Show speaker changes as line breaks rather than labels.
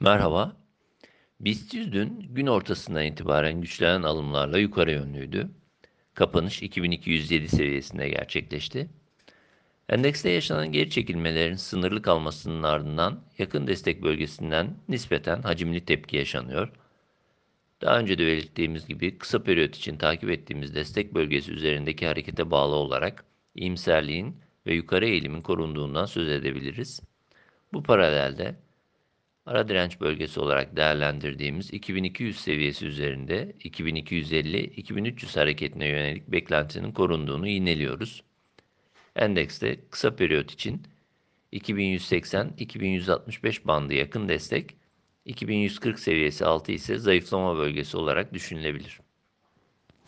Merhaba. BIST 100 dün gün ortasından itibaren güçlenen alımlarla yukarı yönlüydü. Kapanış 2207 seviyesinde gerçekleşti. Endekste yaşanan geri çekilmelerin sınırlı kalmasının ardından yakın destek bölgesinden nispeten hacimli tepki yaşanıyor. Daha önce de belirttiğimiz gibi kısa periyot için takip ettiğimiz destek bölgesi üzerindeki harekete bağlı olarak iyimserliğin ve yukarı eğilimin korunduğundan söz edebiliriz. Bu paralelde ara direnç bölgesi olarak değerlendirdiğimiz 2200 seviyesi üzerinde 2250-2300 hareketine yönelik beklentinin korunduğunu yineliyoruz. Endekste kısa periyot için 2180-2165 bandı yakın destek, 2140 seviyesi altı ise zayıflama bölgesi olarak düşünülebilir.